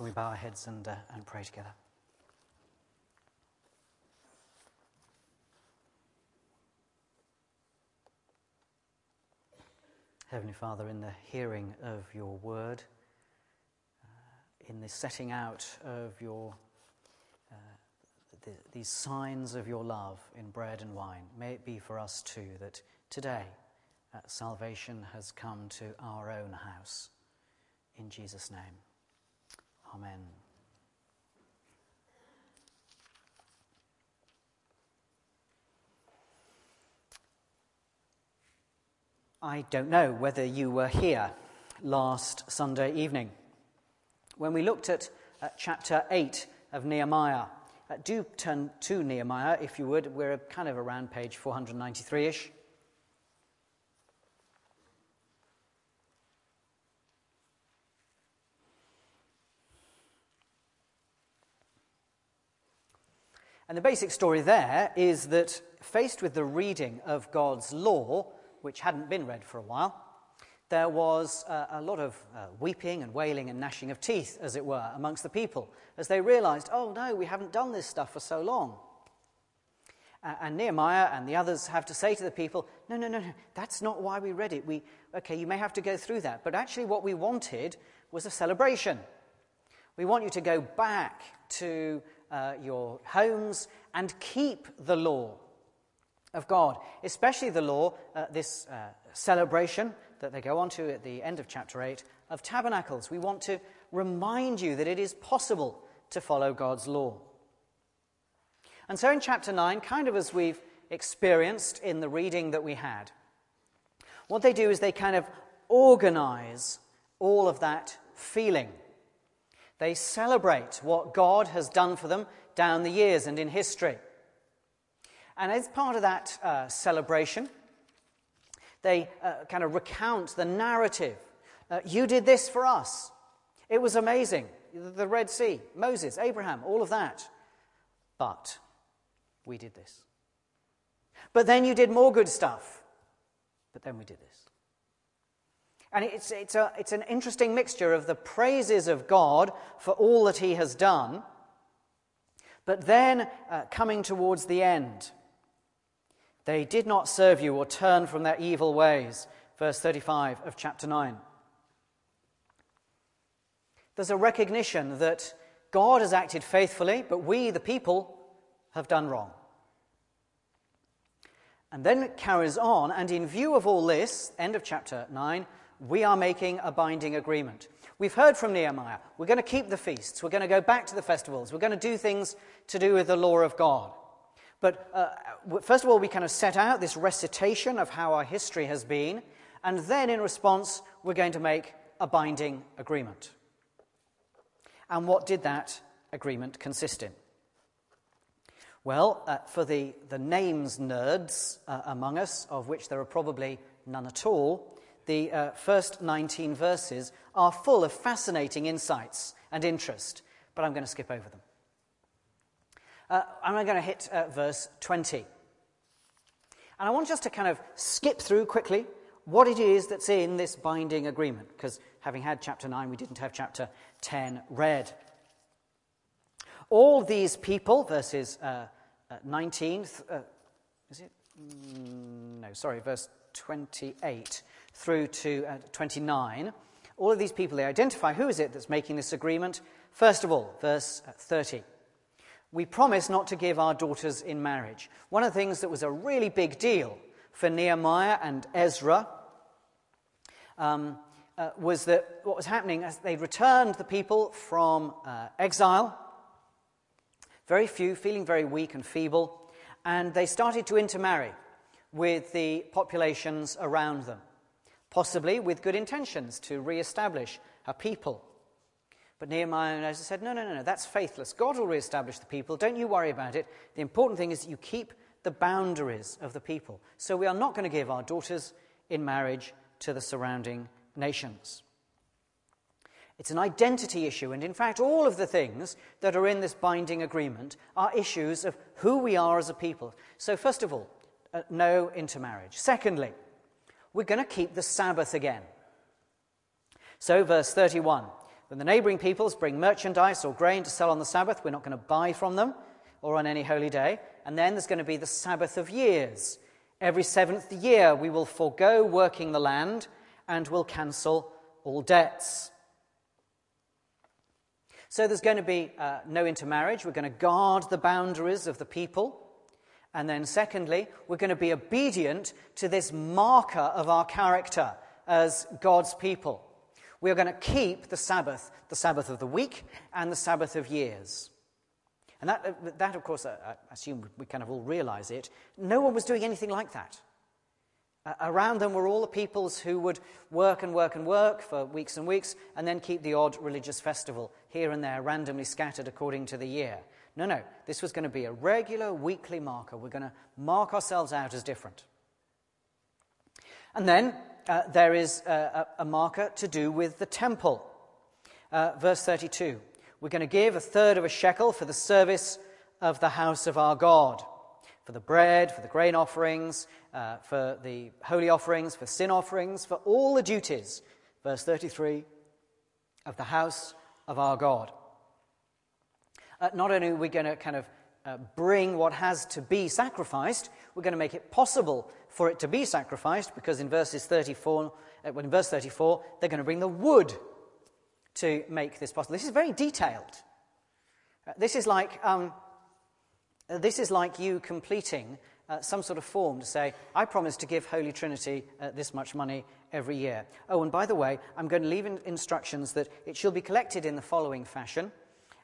Can we bow our heads and, uh, and pray together? Heavenly Father, in the hearing of your word, uh, in the setting out of your uh, the, these signs of your love in bread and wine, may it be for us too that today uh, salvation has come to our own house. In Jesus' name, Amen. I don't know whether you were here last Sunday evening when we looked at, chapter 8 of Nehemiah. Uh, do turn to Nehemiah if you would. We're kind of around page 493 ish. And the basic story there is that faced with the reading of God's law, which hadn't been read for a while, there was uh, a lot of uh, weeping and wailing and gnashing of teeth, as it were, amongst the people as they realized, oh no, we haven't done this stuff for so long. Uh, and Nehemiah and the others have to say to the people, no, no, no, no, that's not why we read it. We, okay, you may have to go through that. But actually, what we wanted was a celebration. We want you to go back to uh, your homes and keep the law of God, especially the law, uh, this uh, celebration that they go on to at the end of chapter 8 of tabernacles. We want to remind you that it is possible to follow God's law. And so in chapter 9, kind of as we've experienced in the reading that we had, what they do is they kind of organize all of that feeling. They celebrate what God has done for them down the years and in history. And as part of that uh, celebration, they uh, kind of recount the narrative. Uh, you did this for us. It was amazing. The Red Sea, Moses, Abraham, all of that. But we did this. But then you did more good stuff. But then we did this. And it's, it's, a, it's an interesting mixture of the praises of God for all that He has done, but then uh, coming towards the end they did not serve you or turn from their evil ways. Verse 35 of chapter 9. There's a recognition that God has acted faithfully, but we, the people, have done wrong. And then it carries on, and in view of all this, end of chapter 9, we are making a binding agreement. We've heard from Nehemiah. We're going to keep the feasts. We're going to go back to the festivals. We're going to do things to do with the law of God. But uh, first of all, we kind of set out this recitation of how our history has been, and then in response, we're going to make a binding agreement. And what did that agreement consist in? Well, uh, for the, the names nerds uh, among us, of which there are probably none at all, the uh, first 19 verses are full of fascinating insights and interest, but I'm going to skip over them. Uh, I'm going to hit uh, verse 20. And I want just to kind of skip through quickly what it is that's in this binding agreement, because having had chapter 9, we didn't have chapter 10 read. All these people, verses uh, uh 19, uh, is it? Mm, no, sorry, verse 28 through to uh, 29. All of these people, they identify who is it that's making this agreement. First of all, verse 30 we promise not to give our daughters in marriage. One of the things that was a really big deal for Nehemiah and Ezra um, uh, was that what was happening as they returned the people from uh, exile, very few, feeling very weak and feeble, and they started to intermarry with the populations around them, possibly with good intentions to re establish a people but Nehemiah and Ezra said, No, no, no, no, that's faithless. God will re-establish the people. Don't you worry about it. The important thing is that you keep the boundaries of the people. So we are not going to give our daughters in marriage to the surrounding nations. It's an identity issue, and in fact, all of the things that are in this binding agreement are issues of who we are as a people. So, first of all, uh, no intermarriage. Secondly, we're going to keep the Sabbath again. So, verse 31 When the neighboring peoples bring merchandise or grain to sell on the Sabbath, we're not going to buy from them or on any holy day. And then there's going to be the Sabbath of years. Every seventh year, we will forego working the land and will cancel all debts. So there's going to be uh, no intermarriage. We're going to guard the boundaries of the people. And then, secondly, we're going to be obedient to this marker of our character as God's people. We are going to keep the Sabbath, the Sabbath of the week and the Sabbath of years. And that, that of course, I assume we kind of all realize it. No one was doing anything like that. Uh, around them were all the peoples who would work and work and work for weeks and weeks and then keep the odd religious festival here and there, randomly scattered according to the year. No, no, this was going to be a regular weekly marker. We're going to mark ourselves out as different. And then uh, there is a, a, marker to do with the temple. Uh, verse 32 We're going to give a third of a shekel for the service of the house of our God, for the bread, for the grain offerings, uh, for the holy offerings, for sin offerings, for all the duties. Verse 33 of the house of our God. Uh, not only are we going to kind of uh, bring what has to be sacrificed, we're going to make it possible for it to be sacrificed, because in verses 34, uh, in verse 34, they're going to bring the wood to make this possible. This is very detailed. Uh, this is like um, uh, this is like you completing uh, some sort of form to say, I promise to give Holy Trinity uh, this much money every year. Oh, and by the way, I'm going to leave in instructions that it shall be collected in the following fashion.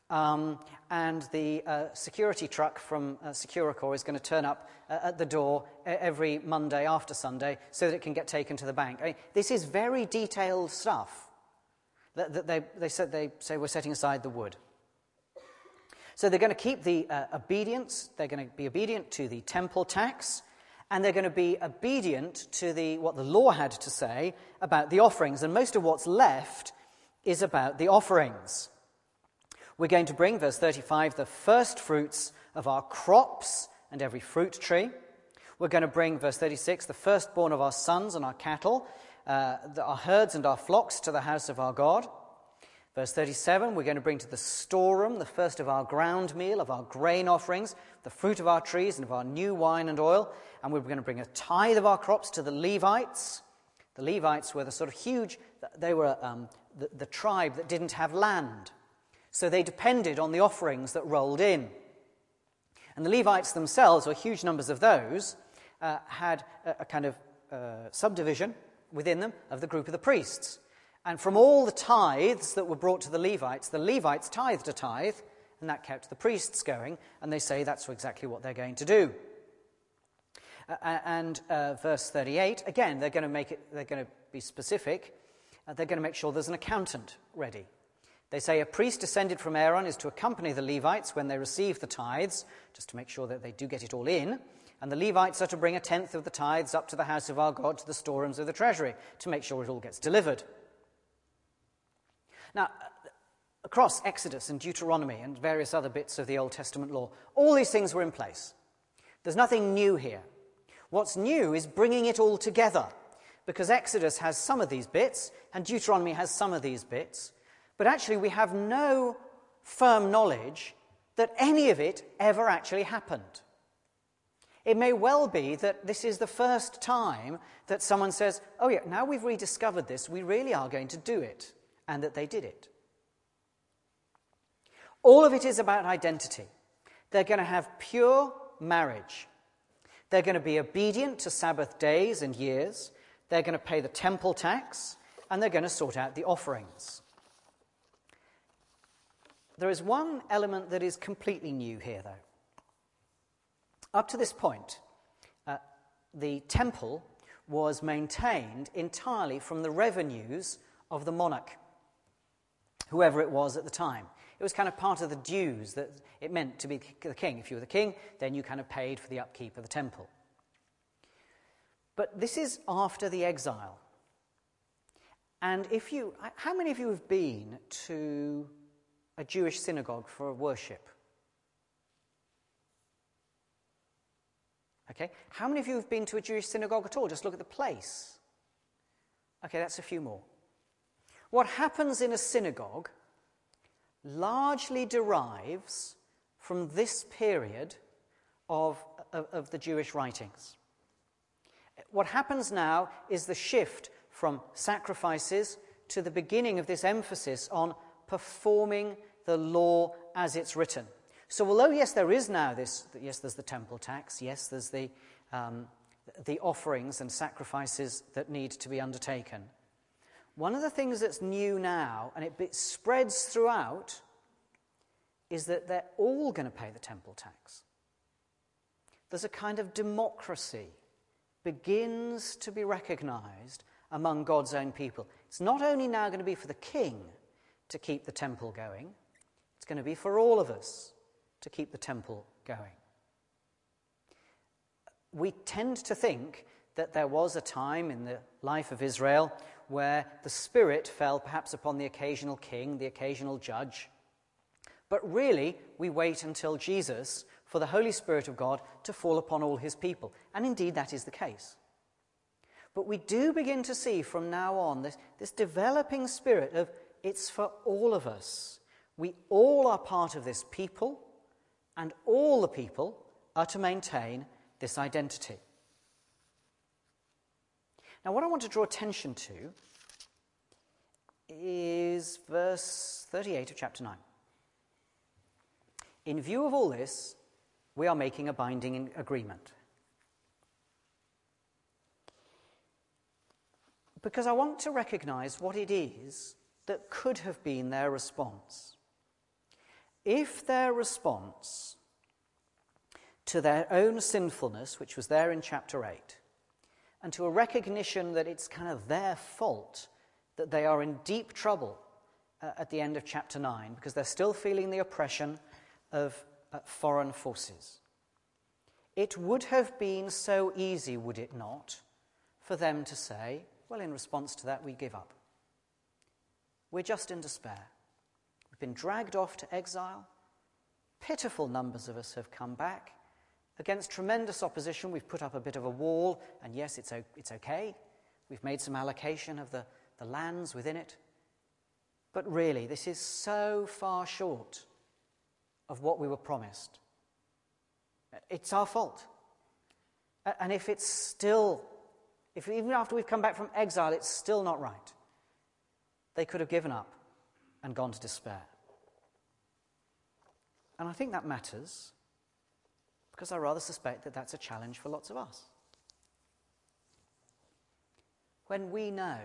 Um, and the uh, security truck from uh, is going to turn up uh, at the door every Monday after Sunday so that it can get taken to the bank. I mean, this is very detailed stuff. That, that they, they, said, they say we're setting aside the wood. So they're going to keep the uh, obedience, they're going to be obedient to the temple tax, and they're going to be obedient to the, what the law had to say about the offerings. And most of what's left is about the offerings. We're going to bring, verse 35, the first fruits of our crops and every fruit tree. We're going to bring, verse 36, the firstborn of our sons and our cattle, uh, our herds and our flocks to the house of our God. Verse 37, we're going to bring to the storeroom the first of our ground meal, of our grain offerings, the fruit of our trees, and of our new wine and oil. And we're going to bring a tithe of our crops to the Levites. The Levites were the sort of huge, they were um, the, the tribe that didn't have land. So they depended on the offerings that rolled in. And the Levites themselves, or huge numbers of those, uh, had a, a, kind of uh, subdivision within them of the group of the priests. And from all the tithes that were brought to the Levites, the Levites tithed a tithe, and that kept the priests going, and they say that's exactly what they're going to do. Uh, and uh, verse 38, again, they're going to make it, they're going to be specific. Uh, they're going to make sure there's an accountant ready. They say a priest descended from Aaron is to accompany the Levites when they receive the tithes, just to make sure that they do get it all in. And the Levites are to bring a tenth of the tithes up to the house of our God, to the storerooms of the treasury, to make sure it all gets delivered. Now, across Exodus and Deuteronomy and various other bits of the Old Testament law, all these things were in place. There's nothing new here. What's new is bringing it all together, because Exodus has some of these bits, and Deuteronomy has some of these bits, but actually, we have no firm knowledge that any of it ever actually happened. It may well be that this is the first time that someone says, Oh, yeah, now we've rediscovered this, we really are going to do it, and that they did it. All of it is about identity. They're going to have pure marriage. They're going to be obedient to Sabbath days and years. They're going to pay the temple tax, and they're going to sort out the offerings. There is one element that is completely new here, though. Up to this point, uh, the temple was maintained entirely from the revenues of the monarch, whoever it was at the time. It was kind of part of the dues that it meant to be the king. If you were the king, then you kind of paid for the upkeep of the temple. But this is after the exile. And if you, how many of you have been to a Jewish synagogue for worship? Okay, how many of you have been to a Jewish synagogue at all? Just look at the place. Okay, that's a few more. What happens in a synagogue largely derives from this period of, of, of, the Jewish writings. What happens now is the shift from sacrifices to the beginning of this emphasis on performing the law as it's written. So, although, yes, there is now this, yes, there's the temple tax, yes, there's the, um, the offerings and sacrifices that need to be undertaken, one of the things that's new now, and it spreads throughout, is that they're all going to pay the temple tax. There's a kind of democracy begins to be recognized among God's own people. It's not only now going to be for the king to keep the temple going, going to be for all of us to keep the temple going. We tend to think that there was a time in the life of Israel where the Spirit fell perhaps upon the occasional king, the occasional judge. But really, we wait until Jesus for the Holy Spirit of God to fall upon all his people. And indeed, that is the case. But we do begin to see from now on this, this developing spirit of it's for all of us. We all are part of this people, and all the people are to maintain this identity. Now, what I want to draw attention to is verse 38 of chapter 9. In view of all this, we are making a binding agreement. Because I want to recognize what it is that could have been their response. If their response to their own sinfulness, which was there in chapter 8, and to a recognition that it's kind of their fault that they are in deep trouble uh, at the end of chapter 9 because they're still feeling the oppression of uh, foreign forces. It would have been so easy, would it not, for them to say, well, in response to that, we give up. We're just in despair. We've been dragged off to exile. Pitiful numbers of us have come back. Against tremendous opposition, we've put up a bit of a wall, and yes, it's, it's okay. We've made some allocation of the, the lands within it. But really, this is so far short of what we were promised. It's our fault. And if it's still, if even after we've come back from exile, it's still not right, they could have given up and gone to despair. And I think that matters because I rather suspect that that's a challenge for lots of us. When we know,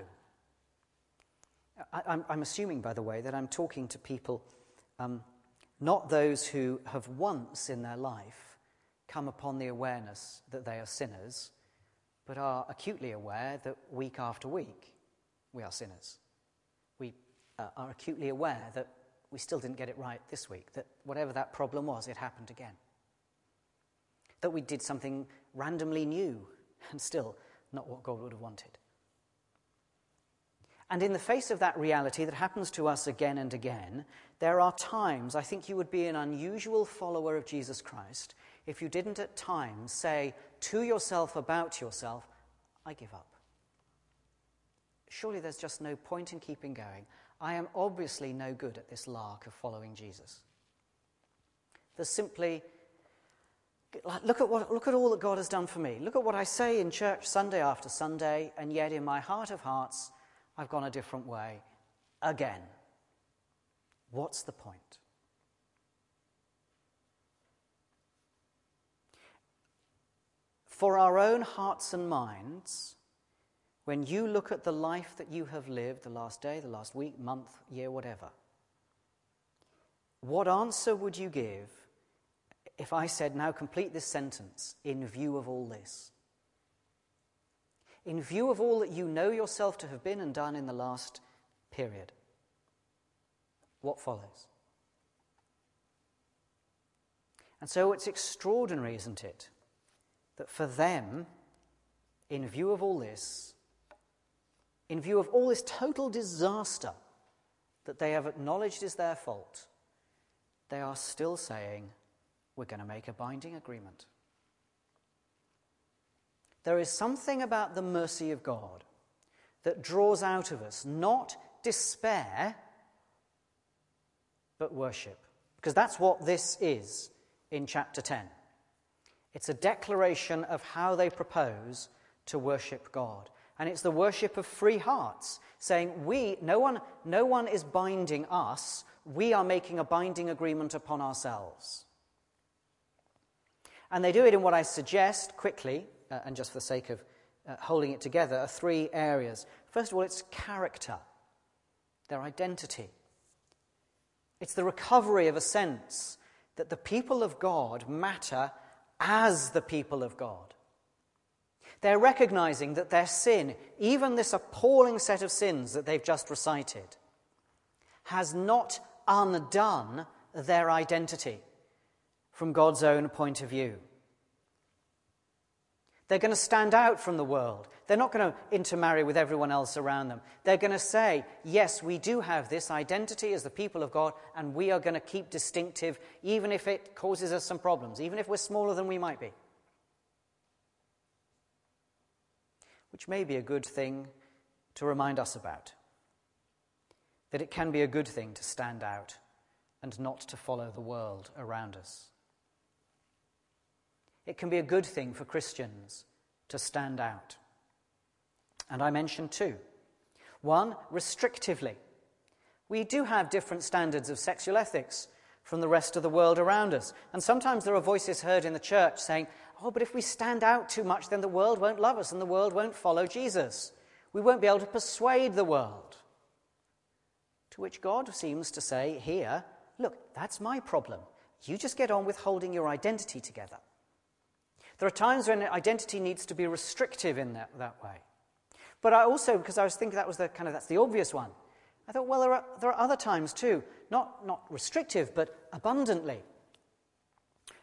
I, am assuming, by the way, that I'm talking to people, um, not those who have once in their life come upon the awareness that they are sinners, but are acutely aware that week after week we are sinners. Uh, are acutely aware that we still didn't get it right this week, that whatever that problem was, it happened again that we did something randomly new and still not what God would have wanted. And in the face of that reality that happens to us again and again, there are times, I think you would be an unusual follower of Jesus Christ if you didn't at times say to yourself about yourself, I give up. Surely there's just no point in keeping going. I am obviously no good at this lark of following Jesus. There's simply Look at, what, look at all that God has done for me. Look at what I say in church Sunday after Sunday, and yet in my heart of hearts, I've gone a different way again. What's the point? For our own hearts and minds, when you look at the life that you have lived the last day, the last week, month, year, whatever, what answer would you give if I said, now complete this sentence in view of all this? In view of all that you know yourself to have been and done in the last period, what follows? And so it's extraordinary, isn't it, that for them, in view of all this, in view of all this total disaster that they have acknowledged is their fault, they are still saying, we're going to make a binding agreement. There is something about the mercy of God that draws out of us not despair, but worship. Because that's what this is in chapter 10. It's a declaration of how they propose to worship God. And it's the worship of free hearts, saying, We, no one, no one is binding us, we are making a binding agreement upon ourselves. And they do it in what I suggest quickly, uh, and just for the sake of uh, holding it together, are three areas. First of all, it's character, their identity. It's the recovery of a sense that the people of God matter as the people of God. They're recognizing that their sin, even this appalling set of sins that they've just recited, has not undone their identity from God's own point of view. They're going to stand out from the world. They're not going to intermarry with everyone else around them. They're going to say, yes, we do have this identity as the people of God, and we are going to keep distinctive, even if it causes us some problems, even if we're smaller than we might be. Which may be a good thing to remind us about. That it can be a good thing to stand out and not to follow the world around us. It can be a good thing for Christians to stand out. And I mentioned two. One, restrictively. We do have different standards of sexual ethics from the rest of the world around us. And sometimes there are voices heard in the church saying, oh, but if we stand out too much, then the world won't love us and the world won't follow Jesus. We won't be able to persuade the world. To which God seems to say here, look, that's my problem. You just get on with holding your identity together. There are times when identity needs to be restrictive in that, that way. But I also, because I was thinking that was the kind of that's the obvious one, I thought, well, there are, there are other times too, not, not restrictive, but abundantly.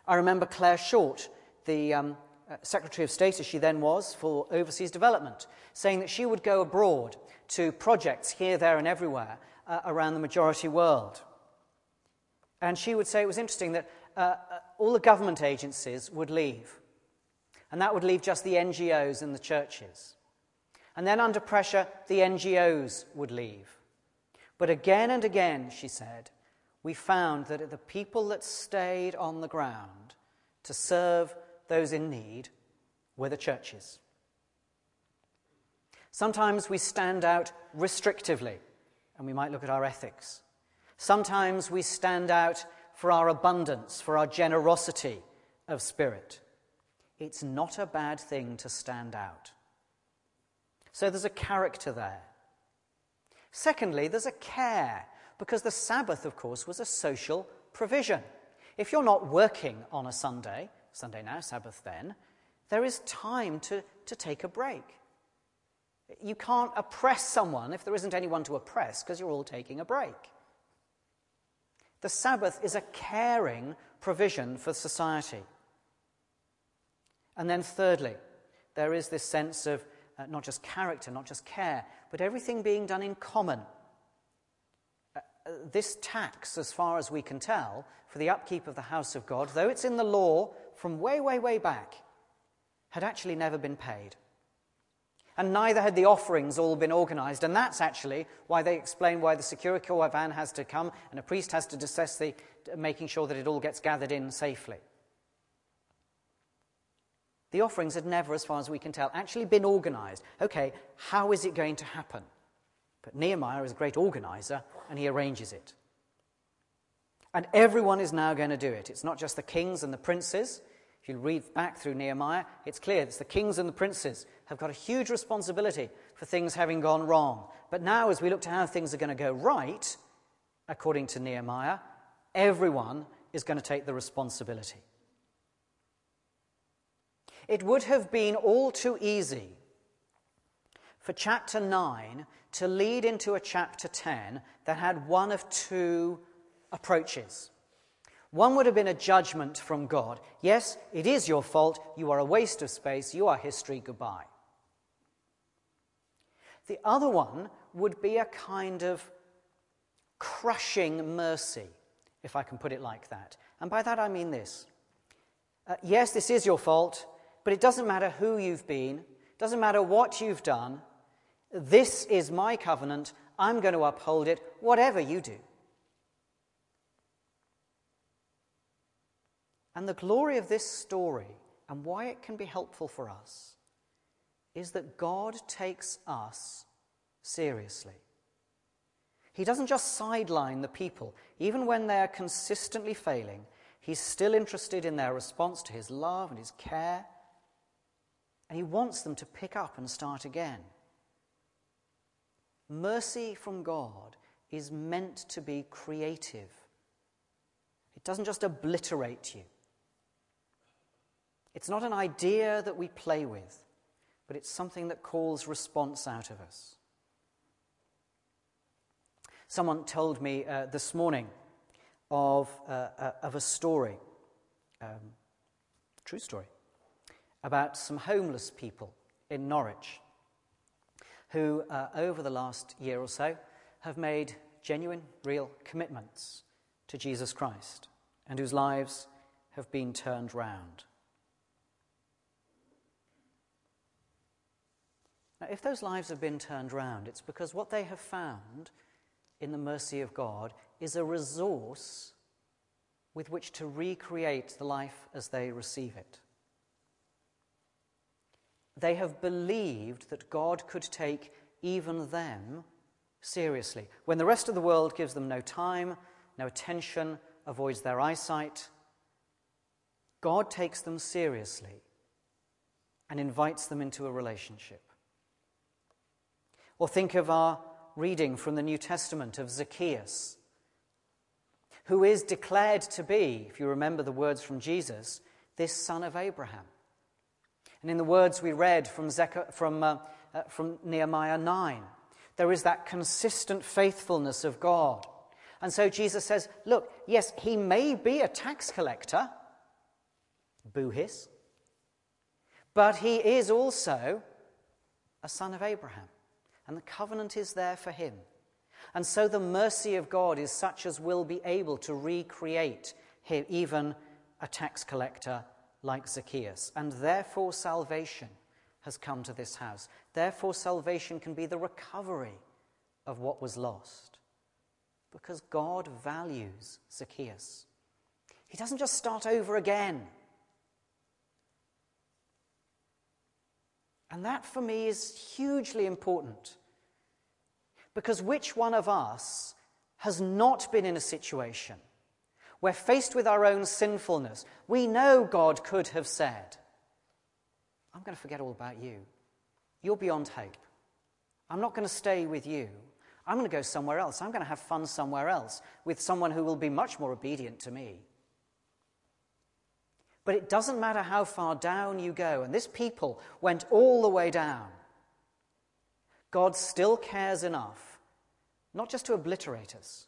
I remember Clare Short, the um, uh, Secretary of State, as she then was, for overseas development, saying that she would go abroad to projects here, there, and everywhere uh, around the majority world. And she would say it was interesting that uh, uh all the government agencies would leave. And that would leave just the NGOs and the churches. And then, under pressure, the NGOs would leave. But again and again, she said, we found that the people that stayed on the ground to serve those in need were the churches. Sometimes we stand out restrictively, and we might look at our ethics. Sometimes we stand out for our abundance, for our generosity of spirit it's not a bad thing to stand out. So there's a character there. Secondly, there's a care, because the Sabbath, of course, was a social provision. If you're not working on a Sunday, Sunday now, Sabbath then, there is time to, to take a break. You can't oppress someone if there isn't anyone to oppress because you're all taking a break. The Sabbath is a caring provision for society. And then, thirdly, there is this sense of uh, not just character, not just care, but everything being done in common. Uh, uh, this tax, as far as we can tell, for the upkeep of the house of God, though it's in the law from way, way, way back, had actually never been paid. And neither had the offerings all been organized. And that's actually why they explain why the security van has to come and a priest has to assess the, making sure that it all gets gathered in safely. The offerings had never, as far as we can tell, actually been organized. Okay, how is it going to happen? But Nehemiah is a great organizer and he arranges it. And everyone is now going to do it. It's not just the kings and the princes. If you read back through Nehemiah, it's clear it's the kings and the princes have got a huge responsibility for things having gone wrong. But now, as we look to how things are going to go right, according to Nehemiah, everyone is going to take the responsibility. It would have been all too easy for chapter 9 to lead into a chapter 10 that had one of two approaches. One would have been a judgment from God. Yes, it is your fault. You are a waste of space. You are history. Goodbye. The other one would be a kind of crushing mercy, if I can put it like that. And by that I mean this. Uh, yes, this is your fault. But it doesn't matter who you've been, doesn't matter what you've done. This is my covenant. I'm going to uphold it, whatever you do. And the glory of this story and why it can be helpful for us is that God takes us seriously. He doesn't just sideline the people, even when they are consistently failing, He's still interested in their response to His love and His care, and He wants them to pick up and start again. Mercy from God is meant to be creative. It doesn't just obliterate you. It's not an idea that we play with, but it's something that calls response out of us. Someone told me uh, this morning of, uh, uh, of a story, um, true story, about some homeless people in Norwich who, uh, over the last year or so, have made genuine, real commitments to Jesus Christ and whose lives have been turned round. Now, if those lives have been turned round, it's because what they have found in the mercy of God is a resource with which to recreate the life as they receive it. They have believed that God could take even them seriously. When the rest of the world gives them no time, no attention, avoids their eyesight, God takes them seriously and invites them into a relationship. Or think of our reading from the New Testament of Zacchaeus, who is declared to be, if you remember the words from Jesus, this son of Abraham. And in the words we read from, Zechariah, from, uh, uh, from Nehemiah 9, there is that consistent faithfulness of God. And so Jesus says, Look, yes, he may be a tax collector, boo hiss, but he is also a son of Abraham and the covenant is there for him. And so the mercy of God is such as will be able to recreate him, even a tax collector like Zacchaeus. And therefore, salvation has come to this house. Therefore, salvation can be the recovery of what was lost. Because God values Zacchaeus. He doesn't just start over again. And that for me is hugely important. Because which one of us has not been in a situation where, faced with our own sinfulness, we know God could have said, I'm going to forget all about you. You're beyond hope. I'm not going to stay with you. I'm going to go somewhere else. I'm going to have fun somewhere else with someone who will be much more obedient to me. But it doesn't matter how far down you go, and this people went all the way down. God still cares enough, not just to obliterate us,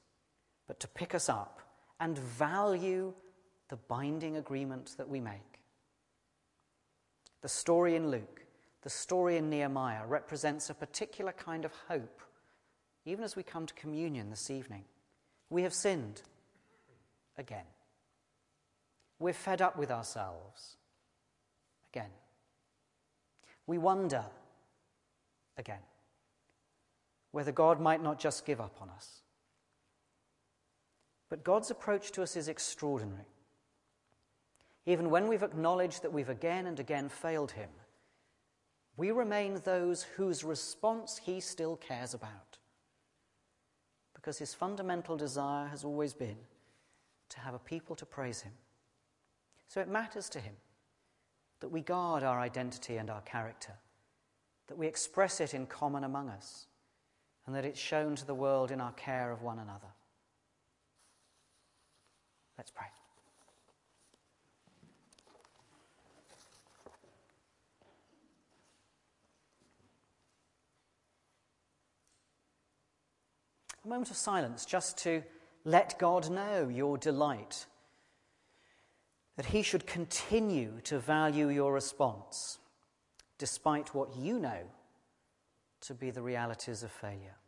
but to pick us up and value the binding agreement that we make. The story in Luke, the story in Nehemiah represents a particular kind of hope, even as we come to communion this evening. We have sinned again. We're fed up with ourselves again. We wonder again whether God might not just give up on us. But God's approach to us is extraordinary. Even when we've acknowledged that we've again and again failed Him, we remain those whose response He still cares about. Because His fundamental desire has always been to have a people to praise Him. So it matters to him that we guard our identity and our character, that we express it in common among us, and that it's shown to the world in our care of one another. Let's pray. A moment of silence just to let God know your delight that he should continue to value your response despite what you know to be the realities of failure.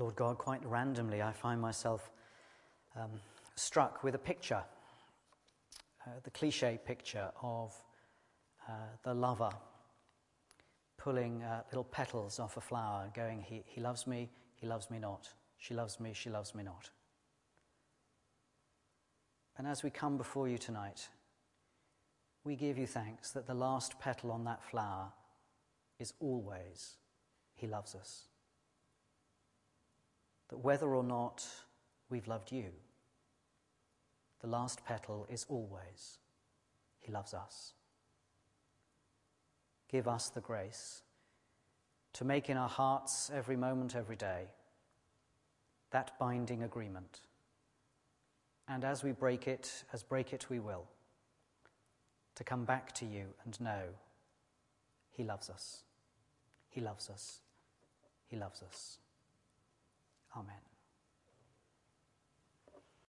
Lord God, quite randomly, I find myself um, struck with a picture, uh, the cliche picture of uh, the lover pulling uh, little petals off a flower, going, he, he loves me, he loves me not. She loves me, she loves me not. And as we come before you tonight, we give you thanks that the last petal on that flower is always, He loves us. That whether or not we've loved you, the last petal is always, He loves us. Give us the grace to make in our hearts every moment, every day, that binding agreement. And as we break it, as break it we will, to come back to you and know He loves us. He loves us. He loves us. Amen.